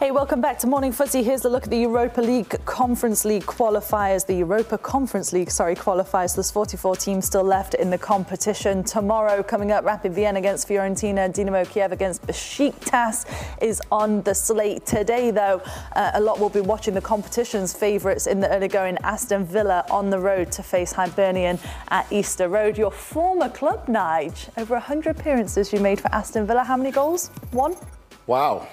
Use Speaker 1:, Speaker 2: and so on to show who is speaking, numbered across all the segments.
Speaker 1: Hey, welcome back to Morning Footy. Here's a look at the Europa League Conference League qualifiers. The Europa Conference League, sorry, qualifiers. There's 44 teams still left in the competition. Tomorrow, coming up, Rapid Vienna against Fiorentina, Dinamo Kiev against Besiktas is on the slate. Today, though, uh, a lot will be watching the competition's favourites in the early going. Aston Villa on the road to face Hibernian at Easter Road. Your former club, Nige, over 100 appearances you made for Aston Villa. How many goals? One?
Speaker 2: Wow.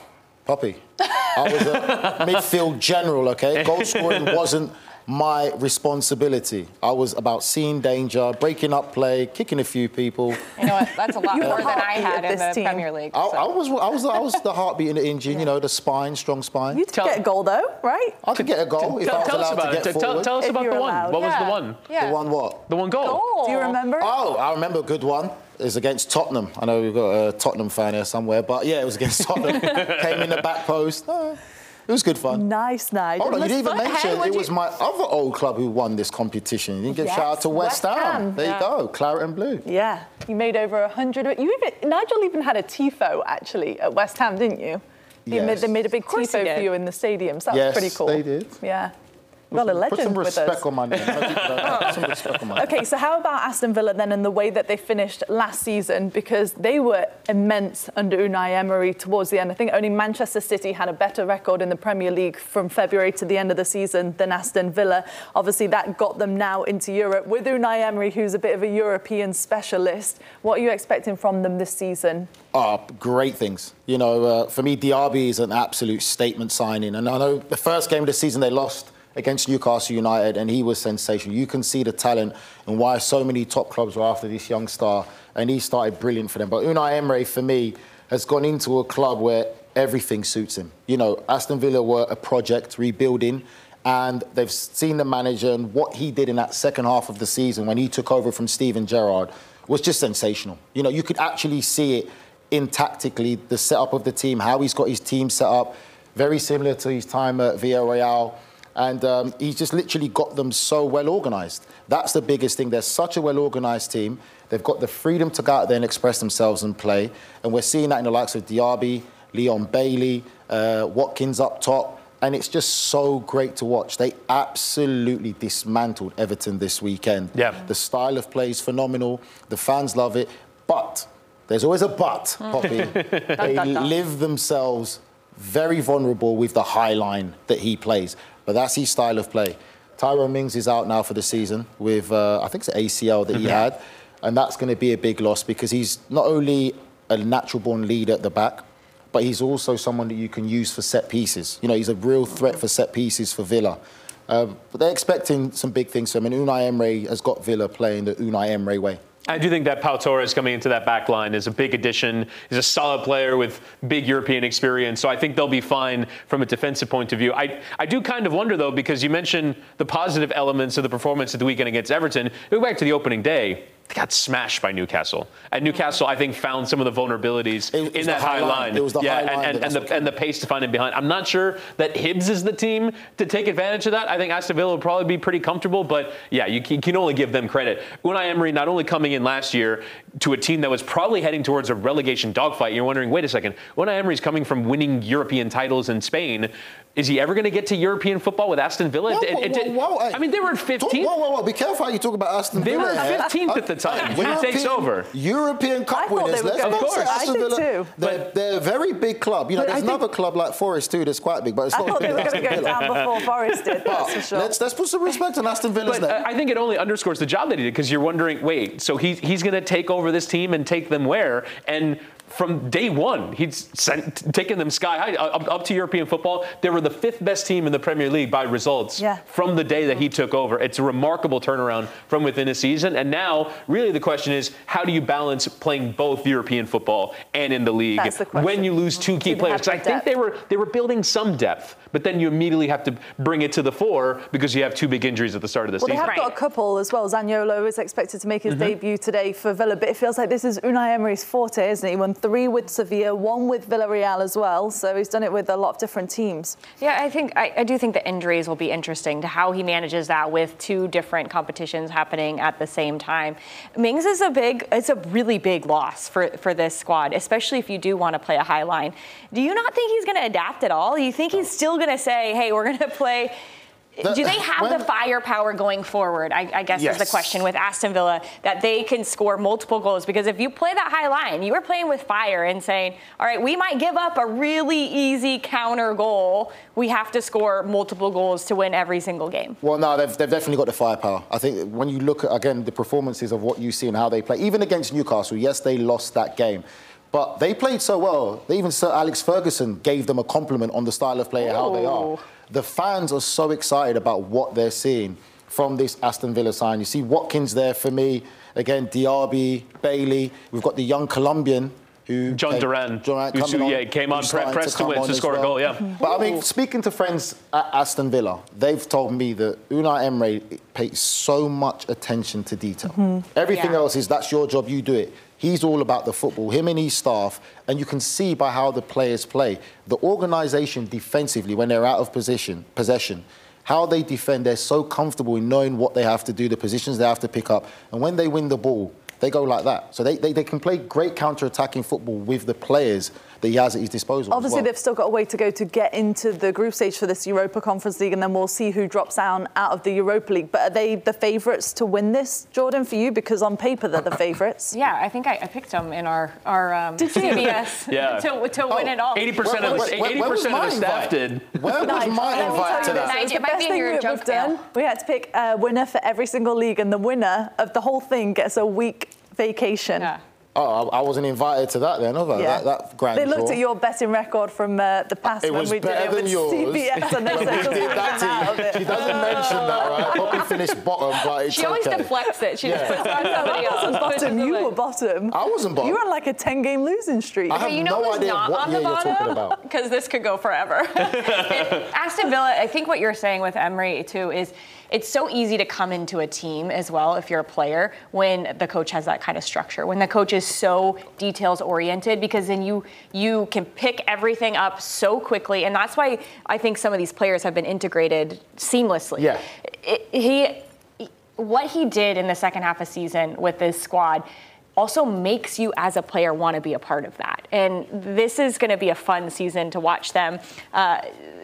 Speaker 2: Poppy. I was a midfield general, okay? Goal scoring wasn't my responsibility. I was about seeing danger, breaking up play, kicking a few people.
Speaker 3: You know what? That's a lot more than I had in the team. Premier League.
Speaker 2: I, I, was, I was, I was the heartbeat in the engine. Yeah. You know, the spine, strong spine.
Speaker 1: You did get a goal though, right?
Speaker 2: I could get a goal if
Speaker 4: tell,
Speaker 2: I was allowed
Speaker 4: us about
Speaker 2: to get
Speaker 4: it.
Speaker 2: forward.
Speaker 4: Tell, tell us
Speaker 1: if
Speaker 4: about the one. What
Speaker 3: yeah.
Speaker 4: was the one?
Speaker 3: Yeah.
Speaker 2: The one what?
Speaker 4: The one goal.
Speaker 3: goal.
Speaker 1: Do you remember?
Speaker 2: Oh, I remember a good one. It was against Tottenham. I know we've got a Tottenham fan here somewhere, but yeah, it was against Tottenham. Came in the back post. Oh. It was good fun.
Speaker 1: Nice night.
Speaker 2: Hold on, you didn't even mention it was my other old club who won this competition. You didn't give yes, shout out to West, West Ham. Ham. There yeah. you go, claret and blue.
Speaker 1: Yeah, you made over a hundred. You even Nigel even had a tifo actually at West Ham, didn't you?
Speaker 2: Yes.
Speaker 1: Made, they made a big tifo for you in the stadium. So that
Speaker 2: yes,
Speaker 1: was pretty cool.
Speaker 2: they did.
Speaker 1: Yeah. Well, a legend
Speaker 2: Put some respect on my name. some on my
Speaker 1: okay, so how about Aston Villa then and the way that they finished last season? Because they were immense under Unai Emery towards the end. I think only Manchester City had a better record in the Premier League from February to the end of the season than Aston Villa. Obviously, that got them now into Europe with Unai Emery, who's a bit of a European specialist. What are you expecting from them this season?
Speaker 2: Oh, great things. You know, uh, for me, Diaby is an absolute statement signing. And I know the first game of the season they lost against Newcastle United, and he was sensational. You can see the talent and why so many top clubs were after this young star, and he started brilliant for them. But Unai Emery, for me, has gone into a club where everything suits him. You know, Aston Villa were a project rebuilding, and they've seen the manager and what he did in that second half of the season when he took over from Steven Gerrard was just sensational. You know, you could actually see it in tactically the setup of the team, how he's got his team set up, very similar to his time at Villarreal and um, he's just literally got them so well organised. That's the biggest thing. They're such a well organised team. They've got the freedom to go out there and express themselves and play. And we're seeing that in the likes of Diaby, Leon Bailey, uh, Watkins up top. And it's just so great to watch. They absolutely dismantled Everton this weekend.
Speaker 4: Yeah.
Speaker 2: The style of play is phenomenal. The fans love it. But there's always a but, Poppy. they live themselves very vulnerable with the high line that he plays. But that's his style of play. Tyrone Mings is out now for the season with, uh, I think it's an ACL that he had. And that's going to be a big loss because he's not only a natural born leader at the back, but he's also someone that you can use for set pieces. You know, he's a real threat for set pieces for Villa. Uh, but they're expecting some big things from him. And Unai Emery has got Villa playing the Unai Emery way.
Speaker 4: I do think that Pau Torres coming into that back line is a big addition. He's a solid player with big European experience, so I think they'll be fine from a defensive point of view. I, I do kind of wonder, though, because you mentioned the positive elements of the performance at the weekend against Everton. Go back to the opening day got smashed by Newcastle. And Newcastle, I think, found some of the vulnerabilities
Speaker 2: it,
Speaker 4: in that high line. line.
Speaker 2: It was the
Speaker 4: yeah,
Speaker 2: high
Speaker 4: and,
Speaker 2: line
Speaker 4: and, and the, and the pace to find him behind. I'm not sure that Hibs is the team to take advantage of that. I think Aston Villa will probably be pretty comfortable, but yeah, you can, you can only give them credit. Unai Emery not only coming in last year to a team that was probably heading towards a relegation dogfight, you're wondering, wait a second, Unai Emery's coming from winning European titles in Spain. Is he ever going to get to European football with Aston Villa?
Speaker 2: Whoa, whoa,
Speaker 4: it,
Speaker 2: it, whoa,
Speaker 4: I mean, they were 15th.
Speaker 2: Whoa, whoa, whoa! Be careful how you talk about Aston Villa.
Speaker 4: They were 15th at the uh, time when he takes over.
Speaker 2: European Cup winners. Let's
Speaker 1: of
Speaker 2: course. Aston Villa.
Speaker 1: Too.
Speaker 2: They're, they're, a very big club. You know, there's another club like Forest too that's quite big, but it's
Speaker 1: I
Speaker 2: not.
Speaker 1: I thought they were going to go down before Forest did. That's for sure.
Speaker 2: Let's let's put some respect on Aston Villa's
Speaker 4: but
Speaker 2: name.
Speaker 4: I think it only underscores the job that he did because you're wondering, wait, so he's he's going to take over this team and take them where? And from day one. He's sent, taken them sky high up, up, to European football. They were the fifth best team in the Premier League by results
Speaker 1: yeah.
Speaker 4: from the day that he took over. It's a remarkable turnaround from within a season. And now, really, the question is how do you balance playing both European football and in the league
Speaker 1: the
Speaker 4: when you lose two key players? I think they were they were building some depth, but then you immediately have to bring it to the fore because you have two big injuries at the start of the
Speaker 1: well,
Speaker 4: season.
Speaker 1: They have got a couple as well. Zaniolo is expected to make his mm-hmm. debut today for Villa, but it feels like this is Unai Emery's forte, isn't it? He won three with Sevilla, one with Villarreal as well. So he's done it with a lot of different teams.
Speaker 3: Yeah, I think I, I do think the injuries will be interesting to how he manages that with two different competitions happening at the same time. Mings is a big, it's a really big loss for, for this squad, especially if you do want to play a high line. Do you not think he's going to adapt at all? You think he's still going to say, hey, we're going to play the, do they have when, the firepower going forward? I, I guess yes. is the question with Aston Villa that they can score multiple goals because if you play that high line, you are playing with fire and saying, all right, we might give up a really easy counter goal. We have to score multiple goals to win every single game.
Speaker 2: Well, no, they've, they've definitely got the firepower. I think when you look at again the performances of what you see and how they play, even against Newcastle, yes, they lost that game. But they played so well. They Even Sir Alex Ferguson gave them a compliment on the style of play and how they are the fans are so excited about what they're seeing from this Aston Villa sign. You see Watkins there for me. Again, Diaby, Bailey. We've got the young Colombian who
Speaker 4: John came, Duran,
Speaker 2: Duran
Speaker 4: who yeah, came on pre- press to, to win to score well. a goal. Yeah,
Speaker 2: but I mean, speaking to friends at Aston Villa, they've told me that Unai Emery pays so much attention to detail. Mm-hmm. Everything yeah. else is that's your job, you do it. He's all about the football, him and his staff, and you can see by how the players play. The organisation defensively, when they're out of position, possession, how they defend, they're so comfortable in knowing what they have to do, the positions they have to pick up. And when they win the ball, they go like that. So they, they, they can play great counter-attacking football with the players that he has at his disposal.
Speaker 1: Obviously,
Speaker 2: well.
Speaker 1: they've still got a way to go to get into the group stage for this Europa Conference League, and then we'll see who drops down out of the Europa League. But are they the favourites to win this, Jordan, for you? Because on paper, they're the favourites.
Speaker 3: yeah, I think I, I, picked them in our, our um, CBS
Speaker 4: yeah.
Speaker 3: to, to oh, win it all.
Speaker 4: 80% where, of, the, 80% of the staff did.
Speaker 2: Where was my invite to that?
Speaker 3: It might be in your joke done.
Speaker 1: We had to pick a winner for every single league, and the winner of the whole thing gets a week vacation.
Speaker 3: Yeah.
Speaker 2: Oh, I wasn't invited to that then, was Yeah. That, that grand
Speaker 1: They looked
Speaker 2: draw.
Speaker 1: at your betting record from uh, the past
Speaker 2: it
Speaker 1: when we did it with
Speaker 2: yours.
Speaker 1: CBS and they said
Speaker 2: did that
Speaker 1: out
Speaker 2: of She doesn't mention that, right? Poppy finished bottom, but it's
Speaker 3: She always
Speaker 2: okay.
Speaker 3: deflects it. She yeah. just puts it on somebody else.
Speaker 1: bottom. You were bottom.
Speaker 2: I wasn't bottom.
Speaker 1: You were on like a 10-game losing streak.
Speaker 2: I have
Speaker 3: you know
Speaker 2: no
Speaker 3: who's
Speaker 2: idea
Speaker 3: not
Speaker 2: what
Speaker 3: on
Speaker 2: year
Speaker 3: the
Speaker 2: you're talking about.
Speaker 3: Because this could go forever. Aston Villa, I think what you're saying with Emery, too, is – it's so easy to come into a team as well if you're a player when the coach has that kind of structure when the coach is so details oriented because then you you can pick everything up so quickly and that's why I think some of these players have been integrated seamlessly.
Speaker 2: Yeah.
Speaker 3: It, he what he did in the second half of season with this squad also makes you as a player want to be a part of that. And this is going to be a fun season to watch them. Uh,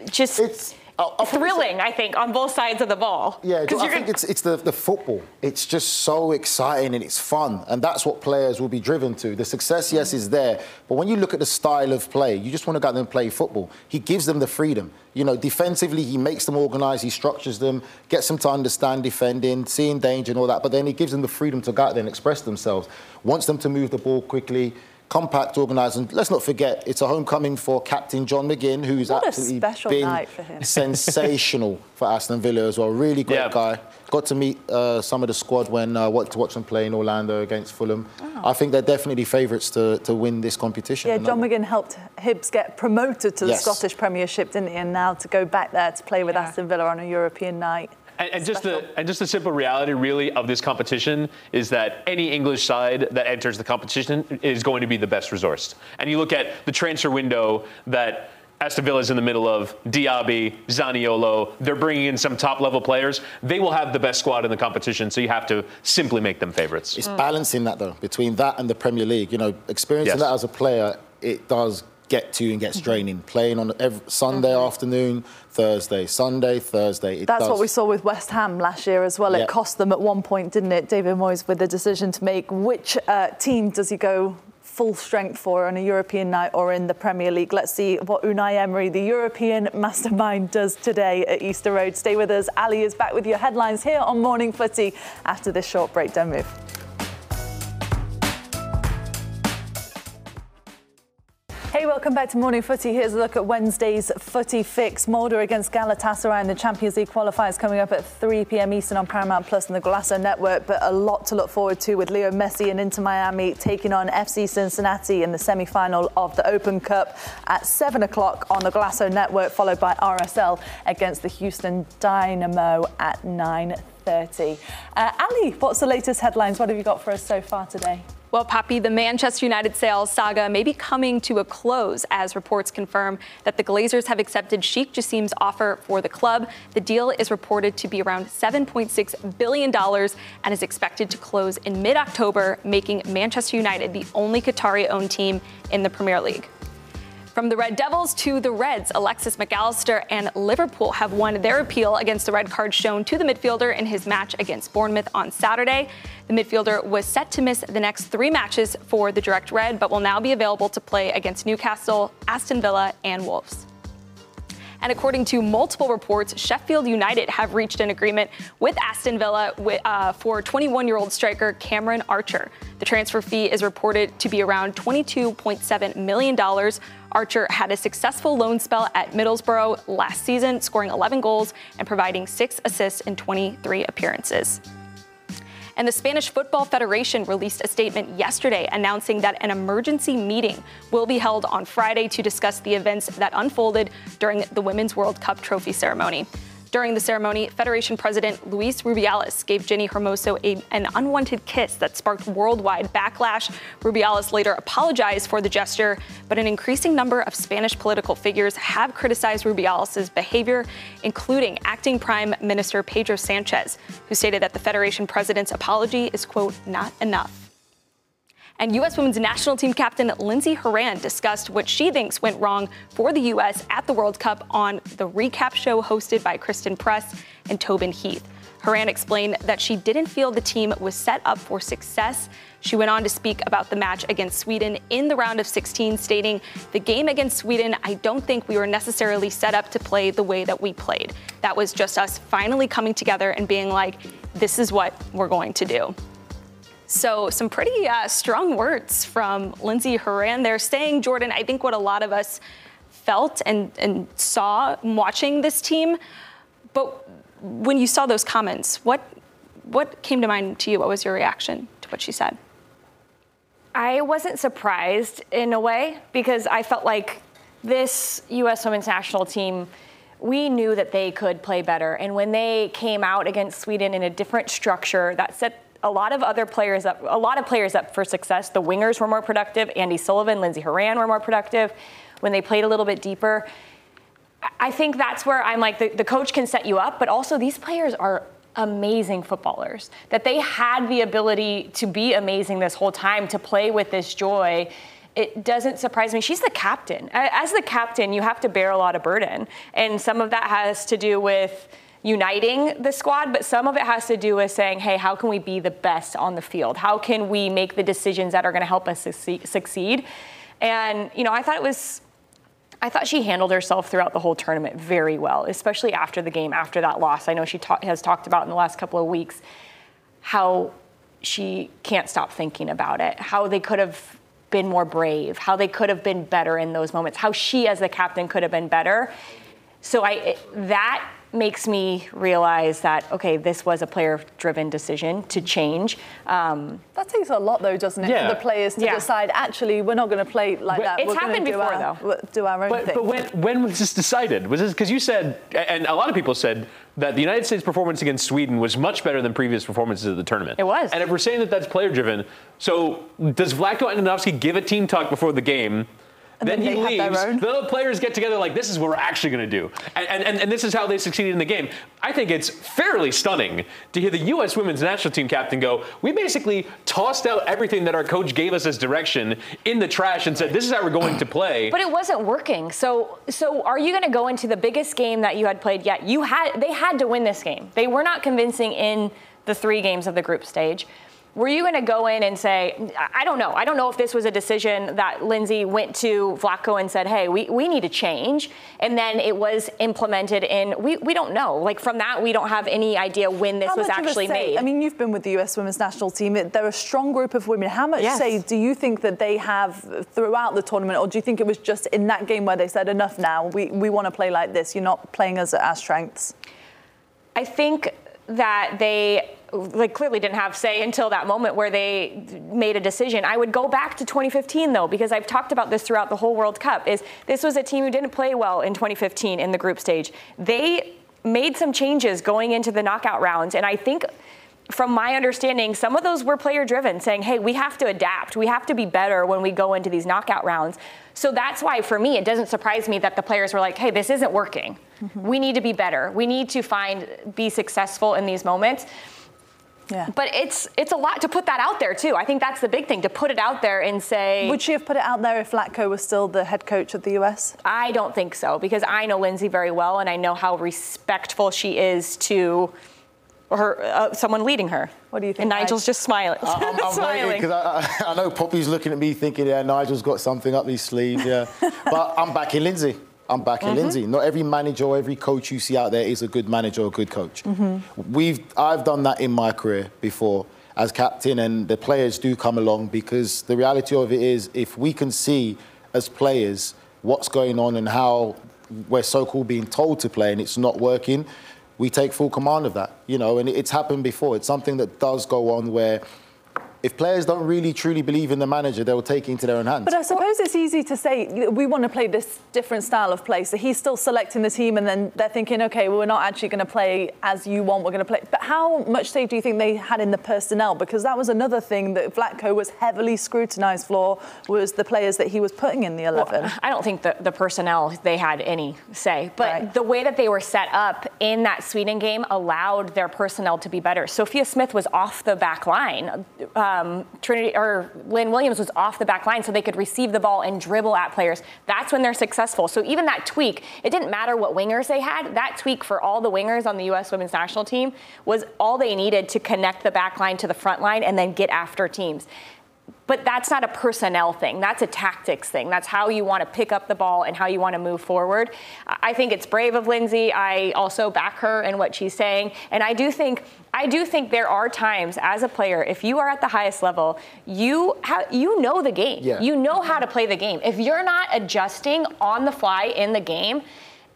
Speaker 3: just
Speaker 2: it's Oh, oh,
Speaker 3: I, thrilling, I think, on both sides of the ball.
Speaker 2: Yeah, I think it's, it's the, the football. It's just so exciting and it's fun. And that's what players will be driven to. The success, yes, is there. But when you look at the style of play, you just want to go out there and play football. He gives them the freedom. You know, defensively, he makes them organise, he structures them, gets them to understand defending, seeing danger and all that. But then he gives them the freedom to go out there and express themselves. Wants them to move the ball quickly compact, organised, and let's not forget it's a homecoming for Captain John McGinn, who's
Speaker 1: what
Speaker 2: absolutely
Speaker 1: been
Speaker 2: sensational for Aston Villa as well. Really great yeah. guy. Got to meet uh, some of the squad when I uh, to watch them play in Orlando against Fulham. Oh. I think they're definitely favourites to, to win this competition.
Speaker 1: Yeah, John McGinn helped Hibs get promoted to the yes. Scottish Premiership, didn't he? And now to go back there to play with yeah. Aston Villa on a European night.
Speaker 4: And, and just the and just the simple reality, really, of this competition is that any English side that enters the competition is going to be the best resourced. And you look at the transfer window that Aston Villa is in the middle of Diaby, Zaniolo. They're bringing in some top level players. They will have the best squad in the competition, so you have to simply make them favourites.
Speaker 2: It's balancing that though between that and the Premier League. You know, experiencing yes. that as a player, it does get to and gets mm-hmm. draining. Playing on every Sunday mm-hmm. afternoon, Thursday, Sunday, Thursday.
Speaker 1: That's
Speaker 2: does.
Speaker 1: what we saw with West Ham last year as well. It cost them at one point, didn't it, David Moyes, with the decision to make which uh, team does he go full strength for on a European night or in the Premier League. Let's see what Unai Emery, the European mastermind, does today at Easter Road. Stay with us. Ali is back with your headlines here on Morning Footy after this short break. Don't move. Hey, welcome back to Morning Footy. Here's a look at Wednesday's footy fix. Molde against Galatasaray in the Champions League qualifiers coming up at 3 p.m. Eastern on Paramount Plus and the Golazo Network. But a lot to look forward to with Leo Messi and Inter Miami taking on FC Cincinnati in the semi-final of the Open Cup at 7 o'clock on the Golazo Network, followed by RSL against the Houston Dynamo at 9:30. Uh, Ali, what's the latest headlines? What have you got for us so far today?
Speaker 5: Well, Poppy, the Manchester United sales saga may be coming to a close as reports confirm that the Glazers have accepted Sheikh Jassim's offer for the club. The deal is reported to be around $7.6 billion and is expected to close in mid October, making Manchester United the only Qatari owned team in the Premier League. From the Red Devils to the Reds, Alexis Mac Allister and Liverpool have won their appeal against the red card shown to the midfielder in his match against Bournemouth on Saturday. The midfielder was set to miss the next three matches for the Direct Red, but will now be available to play against Newcastle, Aston Villa, and Wolves. And according to multiple reports, Sheffield United have reached an agreement with Aston Villa uh, for 21 year old striker Cameron Archer. The transfer fee is reported to be around $22.7 million. Archer had a successful loan spell at Middlesbrough last season, scoring 11 goals and providing six assists in 23 appearances. And the Spanish Football Federation released a statement yesterday announcing that an emergency meeting will be held on Friday to discuss the events that unfolded during the Women's World Cup trophy ceremony. During the ceremony, Federation President Luis Rubiales gave Jenni Hermoso a, an unwanted kiss that sparked worldwide backlash. Rubiales later apologized for the gesture, but an increasing number of Spanish political figures have criticized Rubiales' behavior, including acting Prime Minister Pedro Sanchez, who stated that the Federation president's apology is, quote, not enough. And U.S. women's national team captain Lindsey Horan discussed what she thinks went wrong for the U.S. at the World Cup on the recap show hosted by Christen Press and Tobin Heath. Horan explained that she didn't feel the team was set up for success. She went on to speak about the match against Sweden in the round of 16, stating, The game against Sweden, I don't think we were necessarily set up to play the way that we played. That was just us finally coming together and being like, this is what we're going to do. So, some pretty uh, strong words from Lindsey Horan there, saying, Jordan, I think what a lot of us felt and, and saw watching this team. But when you saw those comments, what, what came to mind to you? What was your reaction to what she said?
Speaker 3: I wasn't surprised in a way because I felt like this U.S. women's national team we knew that they could play better. And when they came out against Sweden in a different structure that set a lot of other players up, a lot of players up for success. The wingers were more productive. Andi Sullivan, Lindsey Horan were more productive when they played a little bit deeper. I think that's where I'm like, the, the coach can set you up, but also these players are amazing footballers. That they had the ability to be amazing this whole time, to play with this joy it doesn't surprise me. She's the captain. As the captain, you have to bear a lot of burden. And some of that has to do with uniting the squad, but some of it has to do with saying, hey, how can we be the best on the field? How can we make the decisions that are going to help us succeed? And, you know, I thought it was. I thought she handled herself throughout the whole tournament very well, especially after the game, after that loss. I know she ta- has talked about in the last couple of weeks how she can't stop thinking about it, how they could have been more brave, how they could have been better in those moments, how she as the captain could have been better. So I that makes me realize that okay, this was a player-driven decision to change. Um,
Speaker 1: that takes a lot, though, doesn't it, yeah. for the players to yeah. decide actually we're not going to play like but that.
Speaker 3: It's
Speaker 1: we're
Speaker 3: happened
Speaker 1: do
Speaker 3: before,
Speaker 1: our,
Speaker 3: though.
Speaker 1: Do our own
Speaker 4: but,
Speaker 1: thing.
Speaker 4: But when when was this decided? Was this because you said, and a lot of people said that the United States performance against Sweden was much better than previous performances of the tournament.
Speaker 3: It was.
Speaker 4: And if we're saying that that's player-driven, so does Vlatko Andonovski give a team talk before the game?
Speaker 1: Then, then he leaves.
Speaker 4: The players get together like this is what we're actually going to do, and, and, and this is how they succeeded in the game. I think it's fairly stunning to hear the U.S. Women's National Team captain go, "We basically tossed out everything that our coach gave us as direction in the trash and said this is how we're going to play."
Speaker 3: But it wasn't working. So so are you going to go into the biggest game that you had played yet? You had they had to win this game. They were not convincing in the three games of the group stage were you going to go in and say, I don't know. I don't know if this was a decision that Lindsey went to Vlatko and said, hey, we, we need to change. And then it was implemented in, we, we don't know. Like from that, we don't have any idea when this
Speaker 1: How
Speaker 3: was
Speaker 1: much of a
Speaker 3: actually
Speaker 1: say-
Speaker 3: made.
Speaker 1: I mean, you've been with the US women's national team. They're a strong group of women. How much
Speaker 3: Yes.
Speaker 1: say do you think that they have throughout the tournament, or do you think it was just in that game where they said, enough now, we, we want to play like this, you're not playing us at our strengths?
Speaker 3: I think that they like clearly didn't have say until that moment where they made a decision. I would go back to 2015 though because I've talked about this throughout the whole World Cup is this was a team who didn't play well in 2015 in the group stage. They made some changes going into the knockout rounds and I think from my understanding, some of those were player driven, saying, hey, we have to adapt. We have to be better when we go into these knockout rounds. So that's why, for me, it doesn't surprise me that the players were like, hey, this isn't working. Mm-hmm. We need to be better. We need to find, be successful in these moments.
Speaker 1: Yeah.
Speaker 3: But it's it's a lot to put that out there too. I think that's the big thing to put it out there and say.
Speaker 1: Would she have put it out there if Vlatko was still the head coach of the US?
Speaker 3: I don't think so because I know Lindsey very well and I know how respectful she is to her uh, someone leading her.
Speaker 1: What do you think,
Speaker 3: And Nigel's
Speaker 1: Nige?
Speaker 3: just smiling.
Speaker 2: I'm, I'm waiting
Speaker 3: smiling.
Speaker 2: because I, I, I know Poppy's looking at me thinking, yeah, Nigel's got something up his sleeve, yeah. but I'm backing Lindsey. I'm backing
Speaker 3: Mm-hmm.
Speaker 2: Lindsey. Not every manager or every coach you see out there is a good manager or a good coach.
Speaker 3: Mm-hmm.
Speaker 2: We've, I've done that in my career before as captain, and the players do come along because the reality of it is, if we can see as players what's going on and how we're so-called being told to play and it's not working, we take full command of that, you know, and it's happened before. It's something that does go on where if players don't really truly believe in the manager, they'll take it into their own hands.
Speaker 1: But I suppose it's easy to say we want to play this different style of play. So he's still selecting the team, and then they're thinking, okay, well, we're not actually going to play as you want. We're going to play. But how much say do you think they had in the personnel? Because that was another thing that Vlatko was heavily scrutinised for was the players that he was putting in the eleven.
Speaker 3: I don't think the, the personnel they had any say, but
Speaker 1: Right.
Speaker 3: the way that they were set up in that Sweden game allowed their personnel to be better. Sophia Smith was off the back line. Uh, Um, Trinity or Lynn Williams was off the back line, so they could receive the ball and dribble at players. That's when they're successful. So even that tweak, it didn't matter what wingers they had. That tweak for all the wingers on the U.S. Women's National Team was all they needed to connect the back line to the front line and then get after teams. But that's not a personnel thing. That's a tactics thing. That's how you want to pick up the ball and how you want to move forward. I think it's brave of Lindsey. I also back her in what she's saying, and I do think I do think there are times as a player, if you are at the highest level, you ha- you know the game.
Speaker 2: Yeah.
Speaker 3: You know how to play the game. If you're not adjusting on the fly in the game,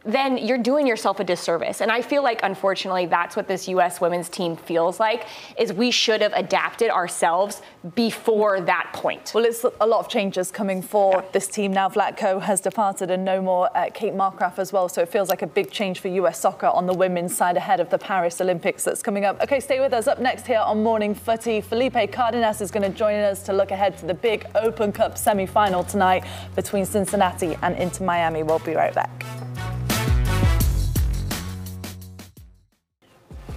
Speaker 3: then you're doing yourself a disservice. And I feel like unfortunately that's what this US women's team feels like is we should have adapted ourselves before that point.
Speaker 1: Well, it's a lot of changes coming for this team now. Vlatko has departed and no more uh, Kate Markgraf as well. So it feels like a big change for US soccer on the women's side ahead of the Paris Olympics that's coming up. Okay, stay with us. Up next here on Morning Footy, Felipe Cardenas is going to join us to look ahead to the big Open Cup semi final tonight between Cincinnati and Inter Miami. We'll be right back.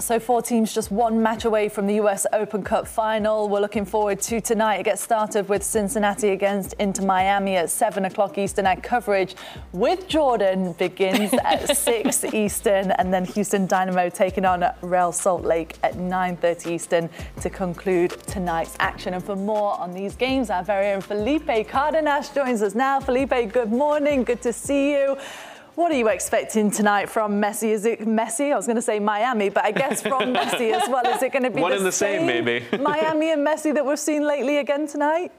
Speaker 1: So four teams just one match away from the US Open Cup final. We're looking forward to tonight. It gets started with Cincinnati against Inter Miami at seven o'clock Eastern. Our coverage with Jordan begins at six Eastern, and then Houston Dynamo taking on Real Salt Lake at 9:30 Eastern to conclude tonight's action. And for more on these games, our very own Felipe Cardenas joins us now. Felipe, good morning. Good to see you. What are you expecting tonight from Messi? Is it Messi? I was going to say Miami, but I guess from Messi as well. Is it going to be
Speaker 4: One
Speaker 1: the
Speaker 4: and the same, maybe.
Speaker 1: Miami and Messi that we've seen lately again tonight?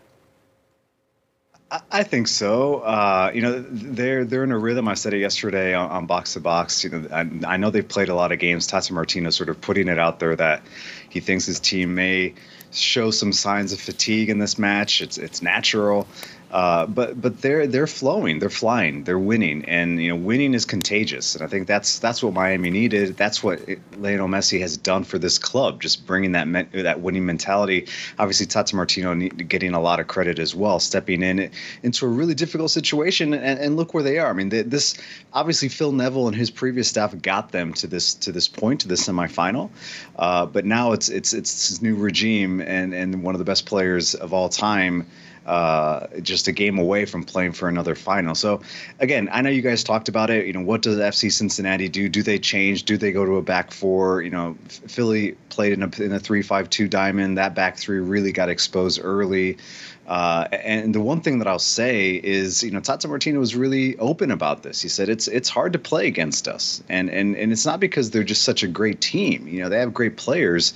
Speaker 6: I- I think so. Uh, you know, they're they're in a rhythm. I said it yesterday on, on Box to Box. You know, I, I know they've played a lot of games. Tata Martino sort of putting it out there that he thinks his team may show some signs of fatigue in this match. It's it's natural. Uh, but but they're they're flowing, they're flying, they're winning, and you know winning is contagious, and I think that's that's what Miami needed. That's what it, Lionel Messi has done for this club, just bringing that men, that winning mentality. Obviously, Tata Martino need, getting a lot of credit as well, stepping in into a really difficult situation, and, and look where they are. I mean, they, this obviously Phil Neville and his previous staff got them to this to this point, to the semifinal, uh, but now it's it's it's this new regime and and one of the best players of all time uh, just a game away from playing for another final. So, again, I know you guys talked about it. You know, what does FC Cincinnati do? Do they change? Do they go to a back four? You know, Philly played in a in a three-five-two diamond. That back three really got exposed early. Uh, and the one thing that I'll say is, you know, Tata Martino was really open about this. He said it's it's hard to play against us, and and and it's not because they're just such a great team. You know, they have great players,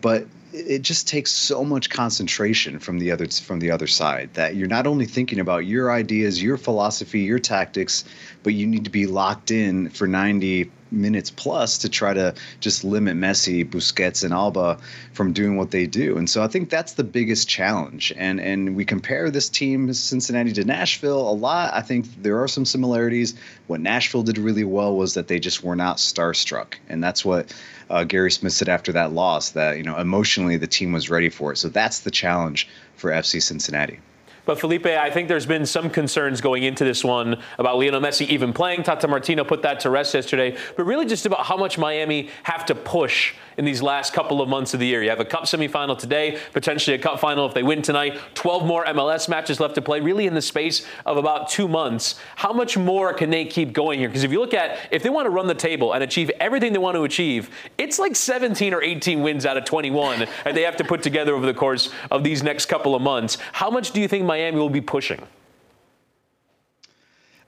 Speaker 6: but it just takes so much concentration from the other from the other side that you're not only thinking about your ideas, your philosophy, your tactics, but you need to be locked in for 90 minutes plus to try to just limit Messi, Busquets, and Alba from doing what they do. And so I think that's the biggest challenge. And and we compare this team Cincinnati to Nashville a lot. I think there are some similarities. What Nashville did really well was that they just were not starstruck, and that's what uh, Gary Smith said after that loss. That you know emotionally the team was ready for it. So that's the challenge for FC Cincinnati.
Speaker 4: But Felipe, I think there's been some concerns going into this one about Lionel Messi even playing. Tata Martino put that to rest yesterday, but really just about how much Miami have to push in these last couple of months of the year. You have a cup semifinal today, potentially a cup final if they win tonight, 12 more MLS matches left to play, really in the space of about two months. How much more can they keep going here? Because if you look at, if they want to run the table and achieve everything they want to achieve, it's like 17 or 18 wins out of 21 and they have to put together over the course of these next couple of months. How much do you think Miami will be pushing?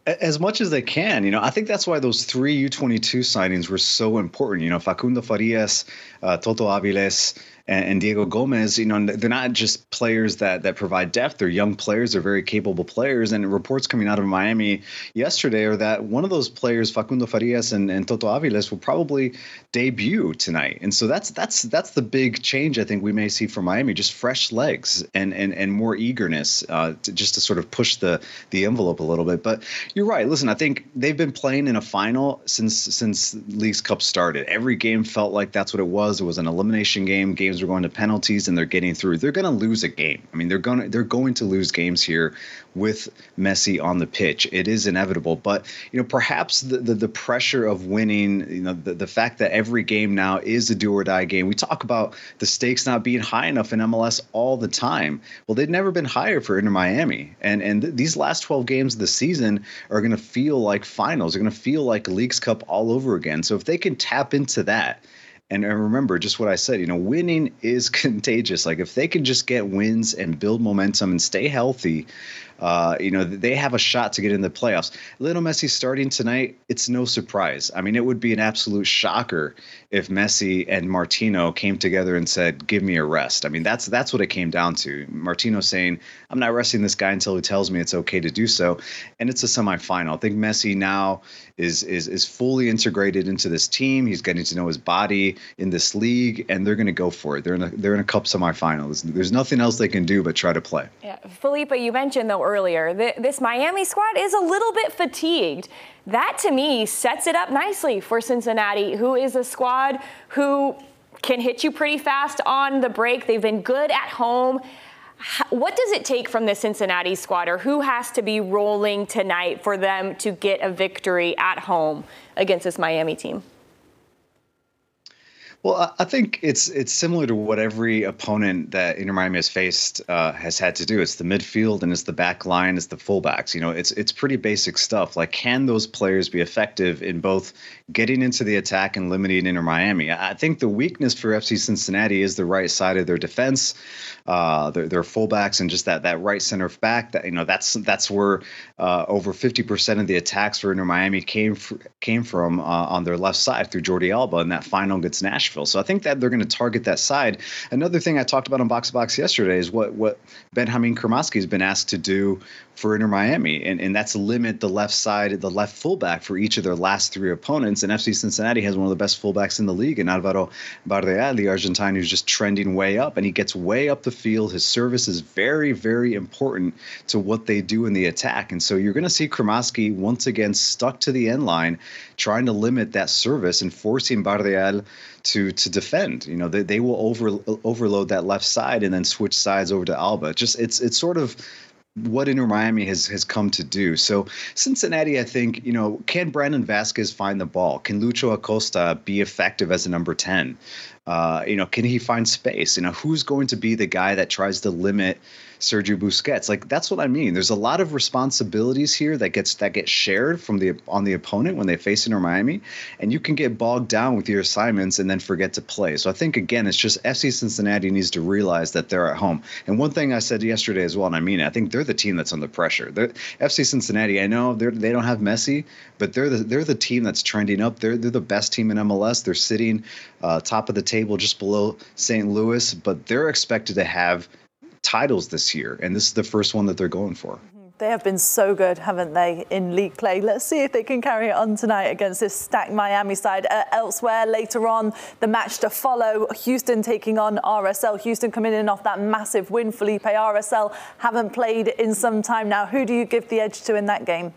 Speaker 6: As much as they can. You know, I think that's why those three U22 signings were so important. You know, Facundo Farias, uh, Toto Aviles, and, and, Diego Gomez, you know, they're not just players that that provide depth. They're young players. They're very capable players. And reports coming out of Miami yesterday are that one of those players, Facundo Farias and, and Toto Aviles, will probably debut tonight. And so that's that's that's the big change I think we may see from Miami. Just fresh legs and and and more eagerness uh, to, just to sort of push the the envelope a little bit. But you're right. Listen, I think they've been playing in a final since since Leagues Cup started. Every game felt like that's what it was. It was an elimination game. Games games are going to penalties and they're getting through, they're going to lose a game. I mean, they're going to they're going to lose games here with Messi on the pitch. It is inevitable, but you know, perhaps the the, the pressure of winning, you know, the, the fact that every game now is a do or die game. We talk about the stakes not being high enough in MLS all the time. Well, they've never been higher for Inter Miami, and and th- these last 12 games of the season are going to feel like finals. They're going to feel like Leagues Cup all over again. So if they can tap into that and remember just what I said, you know, winning is contagious. Like if they can just get wins and build momentum and stay healthy, uh, you know, they have a shot to get in the playoffs. Little Messi starting tonight, it's no surprise. I mean, it would be an absolute shocker if Messi and Martino came together and said, "Give me a rest." I mean, that's that's what it came down to. Martino saying, "I'm not resting this guy until he tells me it's okay to do so," and it's a semifinal. I think Messi now is is is fully integrated into this team. He's getting to know his body in this league, and they're going to go for it. They're in a they're in a cup semifinal. There's, there's nothing else they can do but try to play.
Speaker 3: Yeah, Felipe, you mentioned though earlier, that this Miami squad is a little bit fatigued. That to me sets it up nicely for Cincinnati, who is a squad who can hit you pretty fast on the break. They've been good at home. What does it take from the Cincinnati squad, or who has to be rolling tonight for them to get a victory at home against this Miami team?
Speaker 6: Well, I think it's it's similar to what every opponent that Inter Miami has faced uh, has had to do. It's the midfield and it's the back line, it's the fullbacks. You know, it's it's pretty basic stuff. Like, can those players be effective in both getting into the attack and limiting Inter Miami? I think the weakness for FC Cincinnati is the right side of their defense, uh, their, their fullbacks, and just that that right center back. That you know, that's that's where uh, over fifty percent of the attacks for Inter Miami came fr- came from uh, on their left side through Jordi Alba, and that final against Nashville. Nashville. So I think that they're going to target that side. Another thing I talked about on Box Box yesterday is what what Benjamin Cremaschi has been asked to do for Inter Miami, and, and that's limit the left side, the left fullback for each of their last three opponents. And FC Cincinnati has one of the best fullbacks in the league, and Alvaro Barreal, the Argentine, who's just trending way up, and he gets way up the field. His service is very, very important to what they do in the attack. And so you're going to see Cremaschi once again stuck to the end line, trying to limit that service and forcing Barreal to to defend. You know, they, they will over overload that left side and then switch sides over to Alba. Just it's it's sort of what Inter Miami has has come to do. So Cincinnati, I think, you know, can Brandon Vazquez find the ball? Can Lucho Acosta be effective as a number ten? Uh, you know, can he find space? You know, who's going to be the guy that tries to limit Sergio Busquets. Like that's what I mean. There's a lot of responsibilities here that gets that get shared from the on the opponent when they face Inter Miami, and you can get bogged down with your assignments and then forget to play. So I think again, it's just FC Cincinnati needs to realize that they're at home. And one thing I said yesterday as well, and I mean it, I think they're the team that's under pressure. They're, FC Cincinnati, I know they're, they don't have Messi, but they're the they're the team that's trending up. They're they're the best team in MLS. They're sitting uh, top of the table just below St. Louis, but they're expected to have titles this year, and this is the first one that they're going for.
Speaker 1: They have been so good, haven't they, in league play? Let's see if they can carry it on tonight against this stacked Miami side. Uh, elsewhere, later on, the match to follow Houston taking on RSL. Houston coming in off that massive win. Felipe RSL haven't played in some time now. Who do you give the edge to in that game?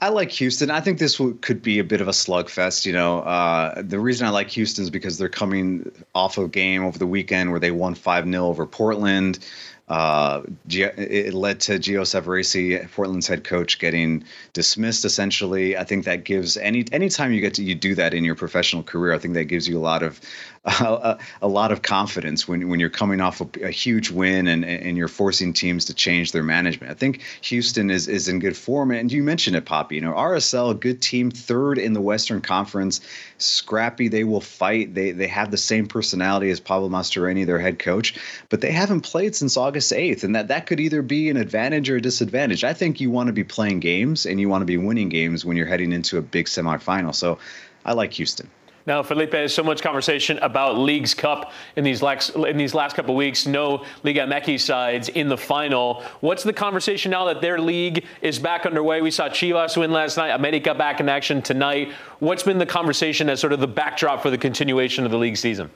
Speaker 6: I like Houston. I think this could be a bit of a slugfest. You know, uh, the reason I like Houston is because they're coming off a game over the weekend where they won 5 0 over Portland. Uh, it led to Gio Savarese, Portland's head coach, getting dismissed. Essentially, I think that gives any anytime you get to you do that in your professional career, I think that gives you a lot of a, a lot of confidence when when you're coming off a, a, huge win and and you're forcing teams to change their management. I think Houston is is in good form, and you mentioned it, Poppy. You know, RSL, good team, third in the Western Conference, scrappy. They will fight. They they have the same personality as Pablo Mastroeni, their head coach, but they haven't played since August 8th, and that that could either be an advantage or a disadvantage. I think you want to be playing games and you want to be winning games when you're heading into a big semifinal. So I like Houston.
Speaker 4: Now, Felipe, so much conversation about Leagues Cup in these last in these last couple weeks. No Liga MX sides in the final. What's the conversation now that their league is back underway? We saw Chivas win last night. America back in action tonight. What's been the conversation as sort of the backdrop for the continuation of the league season?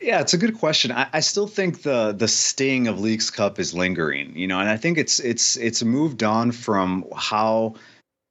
Speaker 6: Yeah, it's a good question. I, I, still think the the sting of Leagues Cup is lingering, you know, and I think it's it's it's moved on from how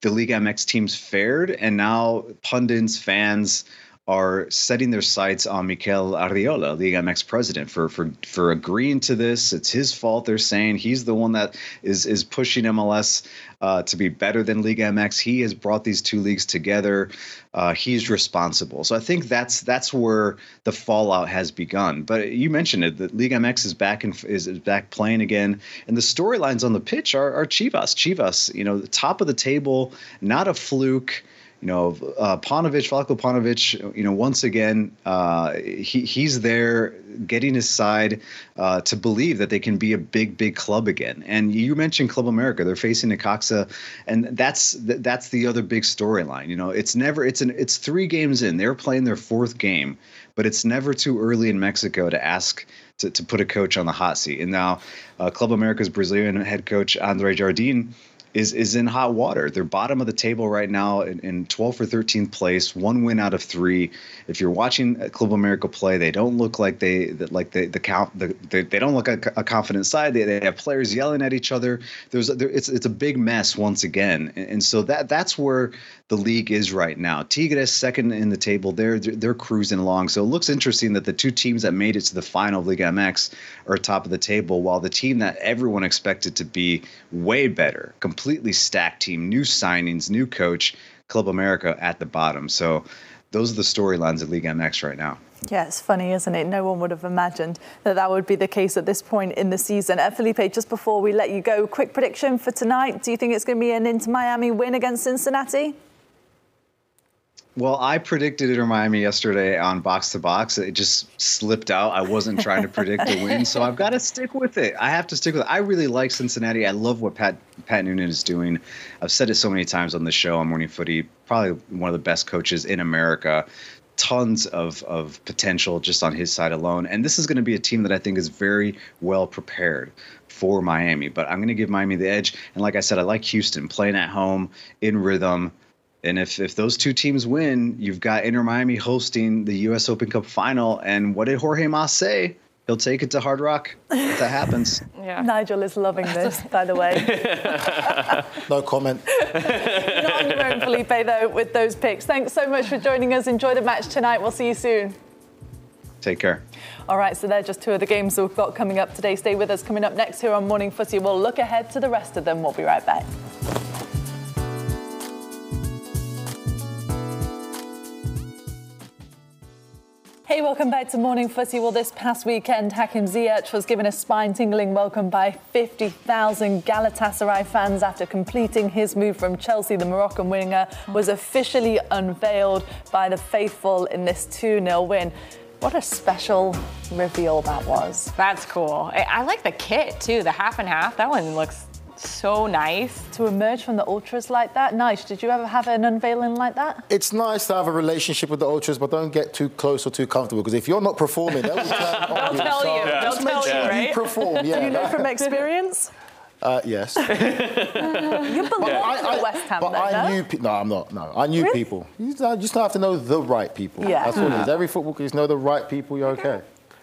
Speaker 6: the Liga MX teams fared, and now pundits, fans are setting their sights on Mikel Arriola, Liga MX president, for for for agreeing to this. It's his fault. They're saying he's the one that is is pushing MLS uh, to be better than Liga MX. He has brought these two leagues together. Uh, he's responsible. So I think that's that's where the fallout has begun. But you mentioned it. That Liga MX is back and is, is back playing again, and the storylines on the pitch are, are Chivas. Chivas, you know, the top of the table, not a fluke you know, uh, Paunovic, Veljko Paunovic, you know, once again, uh, he, he's there getting his side uh, to believe that they can be a big, big club again. And you mentioned Club America; they're facing Necaxa, and that's that's the other big storyline. You know, it's never it's an it's three games in. They're playing their fourth game, but it's never too early in Mexico to ask to, to put a coach on the hot seat. And now, uh, Club America's Brazilian head coach Andre Jardine is is in hot water. They're bottom of the table right now in, in 12th or 13th place, one win out of three. If you're watching Club America play, they don't look like they that like the the count the, they, they don't look like a, confident side. They, they have players yelling at each other. There's there, it's it's a big mess once again, and, and so that that's where the league is right now. Tigres second in the table. They're they're cruising along. So it looks interesting that the two teams that made it to the final of Liga MX are top of the table, while the team that everyone expected to be way better, completely stacked team, new signings, new coach, Club America at the bottom. So those are the storylines of Liga MX right now.
Speaker 1: Yeah, it's funny, isn't it? No one would have imagined that that would be the case at this point in the season. Uh, Felipe, just before we let you go, quick prediction for tonight. Do you think it's going to be an Inter Miami win against Cincinnati?
Speaker 6: Well, I predicted Inter Miami yesterday on box to box. It just slipped out. I wasn't trying to predict the win, so I've got to stick with it. I have to stick with it. I really like Cincinnati. I love what Pat Pat Noonan is doing. I've said it so many times on the show on Morning Footy. Probably one of the best coaches in America. Tons of of potential just on his side alone. And this is going to be a team that I think is very well prepared for Miami. But I'm going to give Miami the edge. And like I said, I like Houston playing at home in rhythm and if, if those two teams win, you've got Inter Miami hosting the U.S. Open Cup final. And what did Jorge Mas say? He'll take it to Hard Rock if that happens.
Speaker 1: yeah. Nigel is loving this, by the way.
Speaker 2: no comment.
Speaker 1: Not on your own, Felipe, though, with those picks. Thanks so much for joining us. Enjoy the match tonight. We'll see you soon.
Speaker 6: Take care.
Speaker 1: All right, so they're just two of the games we've got coming up today. Stay with us. Coming up next here on Morning Footy, we'll look ahead to the rest of them. We'll be right back. Hey, welcome back to Morning Footy. Well, this past weekend, Hakim Ziyech was given a spine-tingling welcome by 50,000 Galatasaray fans after completing his move from Chelsea. The Moroccan winger was officially unveiled by the faithful in this 2-0 win. What a special reveal that was.
Speaker 3: That's cool. I, I like the kit too, the half and half. That one looks so nice.
Speaker 1: To emerge from the ultras like that, nice. Did you ever have an unveiling like that?
Speaker 2: It's nice to have a relationship with the ultras, but don't get too close or too comfortable because if you're not performing, they'll,
Speaker 3: they'll tell
Speaker 2: so
Speaker 3: you. They'll
Speaker 2: just make
Speaker 3: tell
Speaker 2: sure
Speaker 3: you, right?
Speaker 2: You perform, yeah.
Speaker 1: Do you know from experience?
Speaker 2: Uh, yes.
Speaker 1: you belong to West Ham,
Speaker 2: but
Speaker 1: though,
Speaker 2: I
Speaker 1: no?
Speaker 2: knew. Pe- no, I'm not. No, I knew
Speaker 1: Really?
Speaker 2: people. You just, have to know the right people.
Speaker 1: Yeah.
Speaker 2: That's what it is. Every football, you just know the right people. You're okay.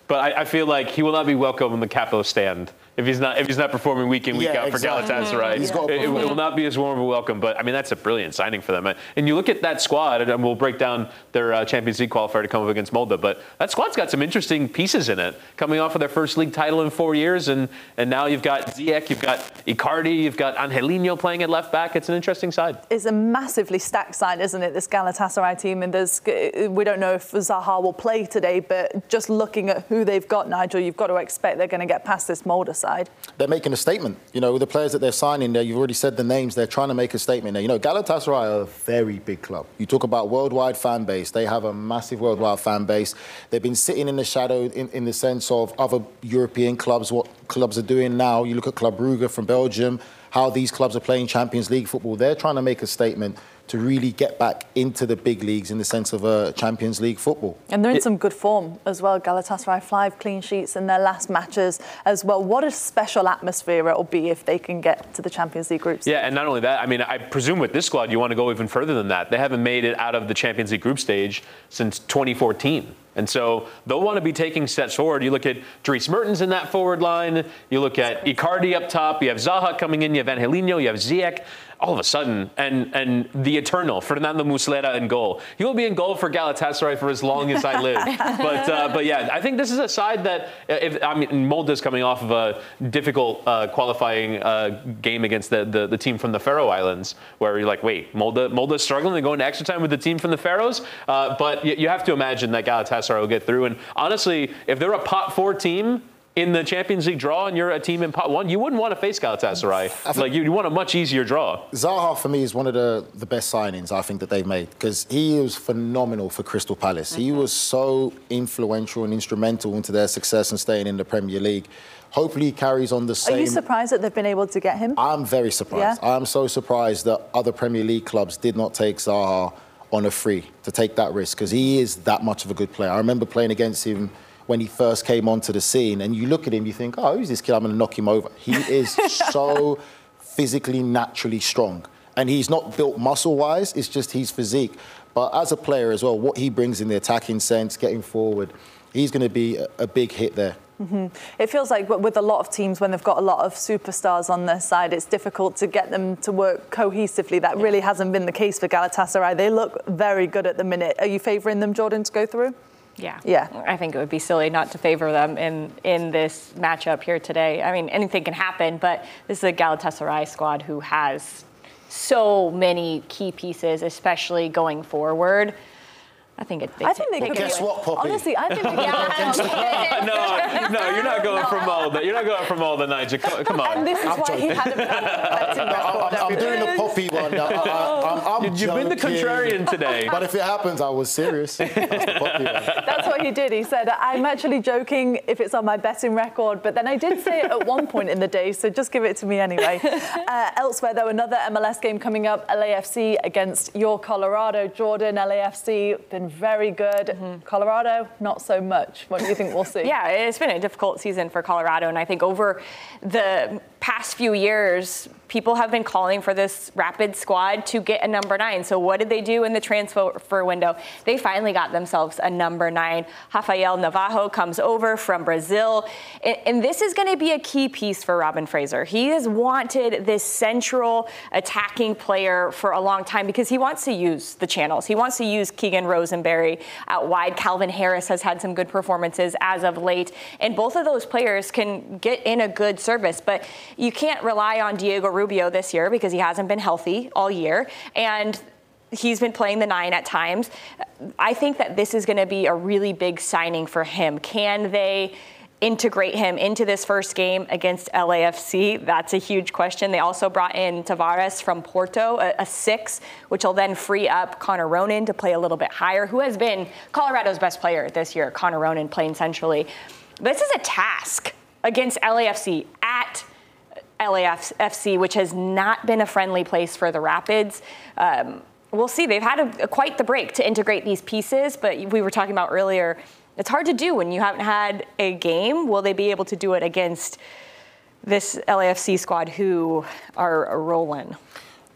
Speaker 4: But I, I feel like he will not be welcome in the capo stand if he's not if he's not performing week in week
Speaker 2: Yeah,
Speaker 4: out
Speaker 2: exactly.
Speaker 4: for Galatasaray.
Speaker 2: He's
Speaker 4: It, it will not be as warm of a welcome. But I mean, that's a brilliant signing for them. And you look at that squad, and we'll break down their uh, Champions League qualifier to come up against Molde. But that squad's got some interesting pieces in it, coming off of their first league title in four years, and and now you've got Ziyech, you've got Icardi, you've got Angelino playing at left back. It's an interesting side.
Speaker 1: It's a massively stacked side, isn't it? This Galatasaray team, and there's we don't know if Zaha will play today, but just looking at who they've got, Nigel, you've got to expect they're going to get past this Molde side.
Speaker 2: They're making a statement. You know, the players that they're signing there, you've already said the names. They're trying to make a statement there. You know, Galatasaray are a very big club. You talk about worldwide fan base. They have a massive worldwide fan base. They've been sitting in the shadow in, in the sense of other European clubs, what clubs are doing now. You look at Club Brugge from Belgium, how these clubs are playing Champions League football. They're trying to make a statement to really get back into the big leagues in the sense of uh, Champions League football.
Speaker 1: And they're in some good form as well. Galatasaray five clean sheets in their last matches as well. What a special atmosphere it'll be if they can get to the Champions League groups.
Speaker 4: Yeah, and not only that, I mean, I presume with this squad, you want to go even further than that. They haven't made it out of the Champions League group stage since 2014. And so they'll want to be taking steps forward. You look at Dries Mertens in that forward line. You look at Icardi up top. You have Zaha coming in. You have Angelino. You have Ziyech. All of a sudden, and and the eternal Fernando Muslera in goal. He will be in goal for Galatasaray for as long as I live. but uh, but yeah, I think this is a side that if I mean Molde's coming off of a difficult uh, qualifying uh, game against the, the, the team from the Faroe Islands, where you're like, wait, Molda Molde's struggling to go into extra time with the team from the Faroes. Uh, but you, you have to imagine that Galatasaray will get through. And honestly, if they're a pot four team in the Champions League draw and you're a team in pot one, you wouldn't want to face Galatasaray. Like you want a much easier draw.
Speaker 2: Zaha for me is one of the, the best signings I think that they've made because he was phenomenal for Crystal Palace. He was so influential and instrumental into their success and staying in the Premier League. Hopefully, he carries on the same.
Speaker 1: Are you surprised that they've been able to get him?
Speaker 2: I'm very surprised.
Speaker 1: Yeah?
Speaker 2: I'm so surprised that other Premier League clubs did not take Zaha on a free to take that risk because he is that much of a good player. I remember playing against him when he first came onto the scene, and you look at him, you think, oh, who's this kid? I'm going to knock him over. He is so physically, naturally strong. And he's not built muscle wise, it's just his physique. But as a player as well, what he brings in the attacking sense, getting forward, he's going to be a, a big hit there.
Speaker 1: Mm-hmm. It feels like with a lot of teams, when they've got a lot of superstars on their side, it's difficult to get them to work cohesively. That really hasn't been the case for Galatasaray. They look very good at the minute. Are you favouring them, Jordan, to go through?
Speaker 3: Yeah.
Speaker 1: Yeah.
Speaker 3: I think it would be silly not to favor them in, in this matchup here today. I mean, anything can happen, but this is a Galatasaray squad who has so many key pieces, especially going forward. I think it. They
Speaker 1: I think they
Speaker 3: take
Speaker 1: could.
Speaker 3: it
Speaker 2: Guess
Speaker 1: be,
Speaker 2: what, Poppy?
Speaker 1: Honestly, I think they could.
Speaker 4: no, no, you're not going from all the. You're not going from all the Nigel. Come, come on.
Speaker 1: And this is
Speaker 2: I'm
Speaker 1: why he had a betting record.
Speaker 2: I'm, I'm doing the poppy one. I, I, I'm, I'm
Speaker 4: You've been the contrarian today.
Speaker 2: But if it happens, I was serious. That's the poppy one.
Speaker 1: That's what he did. He said, I'm actually joking if it's on my betting record, but then I did say it at one point in the day, so just give it to me anyway. Uh, elsewhere, though, another MLS game coming up LAFC against your Colorado. Jordan, LAFC, been very good. Mm-hmm. Colorado, not so much. What do you think we'll see?
Speaker 3: Yeah, it's been a difficult season for Colorado, and I think over the past few years, people have been calling for this rapid squad to get a number nine. So what did they do in the transfer window? They finally got themselves a number nine. Rafael Navarro comes over from Brazil, and, this is going to be a key piece for Robin Fraser. He has wanted this central attacking player for a long time because he wants to use the channels. He wants to use Keegan Rosenberry out wide. Calvin Harris has had some good performances as of late, and both of those players can get in a good service, but you can't rely on Diego Rubio this year because he hasn't been healthy all year. And he's been playing the nine at times. I think that this is going to be a really big signing for him. Can they? integrate him into this first game against LAFC? That's a huge question. They also brought in Tavares from Porto, a, a, six, which will then free up Connor Ronan to play a little bit higher, who has been Colorado's best player this year, Connor Ronan playing centrally. This is a task against LAFC at LAFC, which has not been a friendly place for the Rapids. Um, we'll see. They've had a, a, quite the break to integrate these pieces, but we were talking about earlier it's hard to do when you haven't had a game. Will they be able to do it against this LAFC squad who are rolling?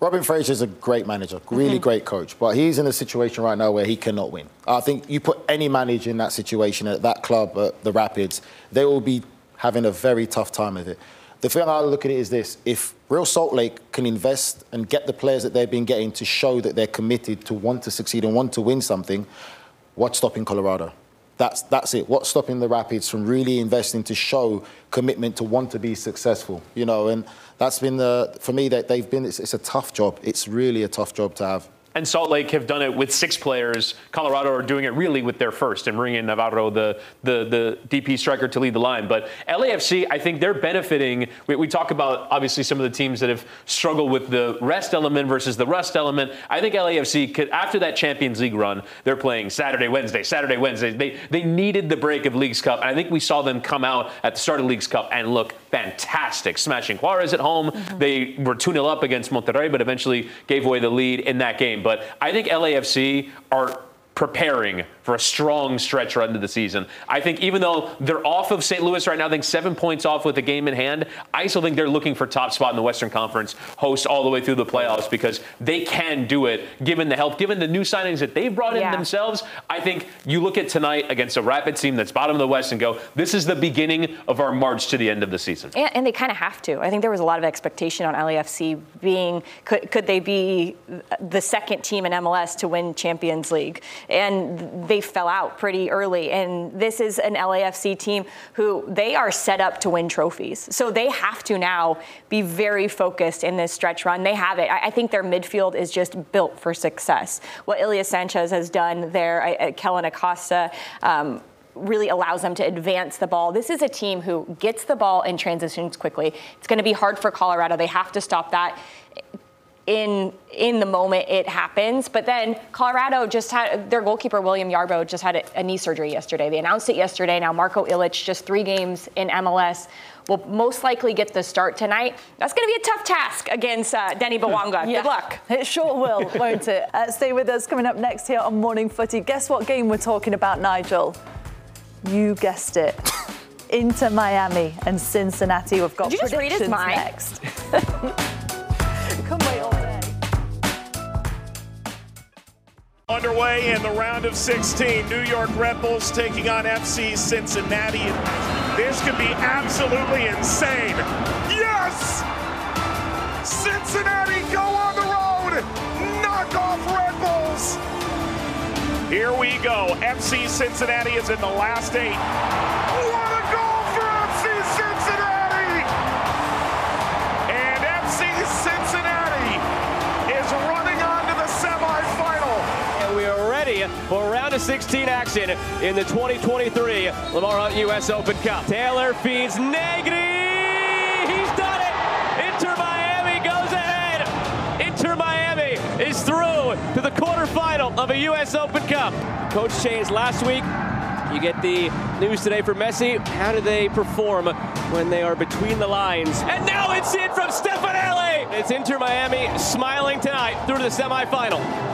Speaker 2: Robin Fraser is a great manager, really mm-hmm. great coach, but he's in a situation right now where he cannot win. I think you put any manager in that situation at that club, at the Rapids, they will be having a very tough time of it. The thing I look at it is this: if Real Salt Lake can invest and get the players that they've been getting to show that they're committed to want to succeed and want to win something, what's stopping Colorado? That's, that's it. What's stopping the Rapids from really investing to show commitment to want to be successful? You know, and that's been the, for me, that they've been, it's, it's a tough job. It's really a tough job to have
Speaker 4: and Salt Lake have done it with six players. Colorado are doing it really with their first and bringing Navarro, the, the, the DP striker, to lead the line. But LAFC, I think they're benefiting. We, we, talk about obviously some of the teams that have struggled with the rest element versus the rust element. I think LAFC, could, after that Champions League run, they're playing Saturday, Wednesday, Saturday, Wednesday. They, they needed the break of Leagues Cup. And I think we saw them come out at the start of Leagues Cup and look fantastic, smashing Juarez at home. Mm-hmm. They were 2 0 up against Monterrey, but eventually gave away the lead in that game. But I think LAFC are preparing for a strong stretch run to the season. I think even though they're off of St. Louis right now, I think seven points off with the game in hand, I still think they're looking for top spot in the Western Conference, host all the way through the playoffs because they can do it given the help, given the new signings that they've brought in themselves. I think you look at tonight against a Rapid team that's bottom of the West and go, this is the beginning of our march to the end of the season.
Speaker 3: And, and they kind of have to. I think there was a lot of expectation on LAFC being, could, could they be the second team in MLS to win Champions League? And they fell out pretty early. And this is an LAFC team who they are set up to win trophies. So they have to now be very focused in this stretch run. They have it. I, think their midfield is just built for success. What Ilie Sanchez has done there, Kellyn Acosta, um, really allows them to advance the ball. This is a team who gets the ball and transitions quickly. It's going to be hard for Colorado. They have to stop that in in the moment it happens. But then Colorado just had their goalkeeper William Yarbrough just had a, a, knee surgery yesterday. They announced it yesterday. Now Marco Ilic just three games in MLS will most likely get the start tonight. That's going to be a tough task against uh, Denis Bouanga. yeah. Good luck.
Speaker 1: It sure will, won't it? Uh, stay with us. Coming up next here on Morning Footy. Guess what game we're talking about, Nigel? You guessed it. Inter Miami and Cincinnati. We've got predictions
Speaker 3: next.
Speaker 7: Underway in the round of 16, New York Red Bulls taking on FC Cincinnati. This could be absolutely insane. Yes! Cincinnati go on the road, knock off Red Bulls. Here we go. FC Cincinnati is in the last eight.
Speaker 8: For of 16 action in the 2023 Lamar Hunt U.S. Open Cup. Taylor feeds Negri. He's done it. Inter Miami goes ahead. Inter Miami is through to the quarterfinal of a U.S. Open Cup. Coach changed last week. You get the news today from Messi. How do they perform when they are between the lines? And now it's in from Stefanelli. It's Inter Miami smiling tonight through to the semifinal.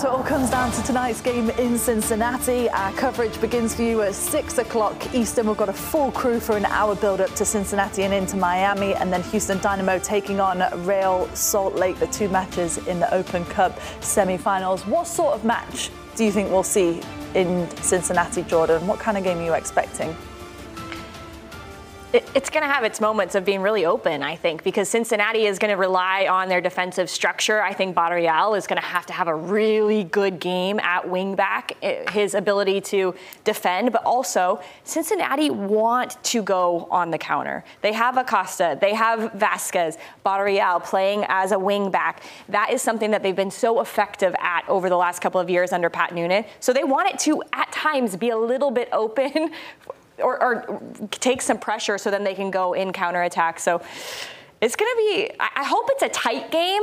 Speaker 1: So it all comes down to tonight's game in Cincinnati. Our coverage begins for you at 6 o'clock Eastern. We've got a full crew for an hour build up to Cincinnati and Inter Miami, and then Houston Dynamo taking on Real Salt Lake, the two matches in the Open Cup semi finals. What sort of match do you think we'll see in Cincinnati, Jordan? What kind of game are you expecting?
Speaker 3: It's going to have its moments of being really open, I think, because Cincinnati is going to rely on their defensive structure. I think Barreal is going to have to have a really good game at wingback, eh, his ability to defend, but also Cincinnati want to go on the counter. They have Acosta, they have Vazquez, Barreal playing as a wingback. That is something that they've been so effective at over the last couple of years under Pat Noonan. So they want it to, at times, be a little bit open or, or take some pressure so then they can go in counterattack. So it's going to be, I hope it's a tight game.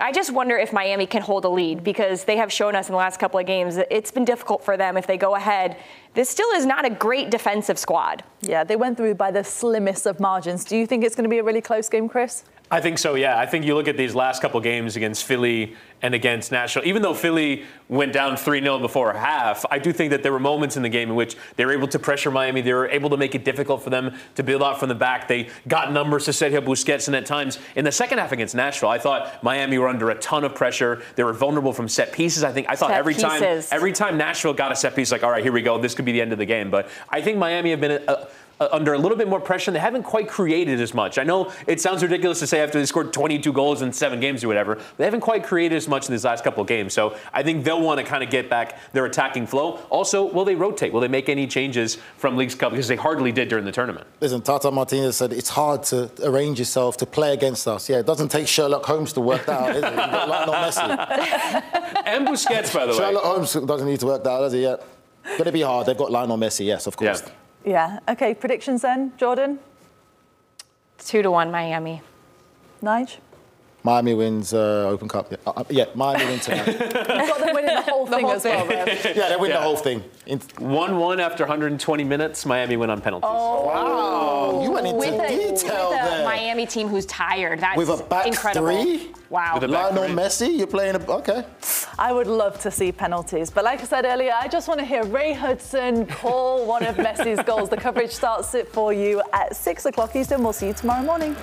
Speaker 3: I just wonder if Miami can hold a lead because they have shown us in the last couple of games that it's been difficult for them if they go ahead. This still is not a great defensive squad.
Speaker 1: Yeah, they went through by the slimmest of margins. Do you think it's going to be a really close game, Chris?
Speaker 4: I think so, yeah. I think you look at these last couple games against Philly and against Nashville, even though Philly went down 3 0 before half, I do think that there were moments in the game in which they were able to pressure Miami. They were able to make it difficult for them to build out from the back. They got numbers to Sergio Busquets, and at times in the second half against Nashville, I thought Miami were under a ton of pressure. They were vulnerable from set pieces. I think I thought
Speaker 3: set
Speaker 4: every
Speaker 3: pieces.
Speaker 4: time every time Nashville got a set piece, like, all right, here we go, this could be the end of the game. But I think Miami have been a, a uh, under a little bit more pressure. And they haven't quite created as much. I know it sounds ridiculous to say after they scored 22 goals in seven games or whatever. They haven't quite created as much in these last couple of games. So I think they'll want to kind of get back their attacking flow. Also, will they rotate? Will they make any changes from Leagues Cup because they hardly did during the tournament?
Speaker 2: Listen, Tata Martino said it's hard to arrange yourself to play against us. Yeah, it doesn't take Sherlock Holmes to work that out, is it? Got Lionel Messi.
Speaker 4: and Busquets, by the way.
Speaker 2: Sherlock Holmes doesn't need to work that out, does he? Yeah. Going to be hard. They've got Lionel Messi, yes, of course.
Speaker 4: Yeah.
Speaker 1: Yeah. Okay. Predictions then, Jordan.
Speaker 3: Two to one, Miami.
Speaker 1: Nige.
Speaker 2: Miami wins uh, Open Cup. Yeah, uh, yeah Miami wins tonight.
Speaker 1: You've got them winning the whole thing
Speaker 3: whole
Speaker 1: as well. though.
Speaker 2: yeah, they win
Speaker 4: Yeah.
Speaker 2: the whole thing. In-
Speaker 4: 1 1 after 120 minutes. Miami win on penalties.
Speaker 2: Oh, wow, you went into
Speaker 3: With a,
Speaker 2: detail
Speaker 3: with a
Speaker 2: there.
Speaker 3: Miami team who's tired. That's
Speaker 2: With a back
Speaker 3: incredible.
Speaker 2: three?
Speaker 3: Wow.
Speaker 4: With a back
Speaker 2: Lionel
Speaker 4: three.
Speaker 2: Messi, you're playing a okay.
Speaker 1: I would love to see penalties, but like I said earlier, I just want to hear Ray Hudson call one of Messi's goals. The coverage starts it for you at six o'clock Eastern. We'll see you tomorrow morning.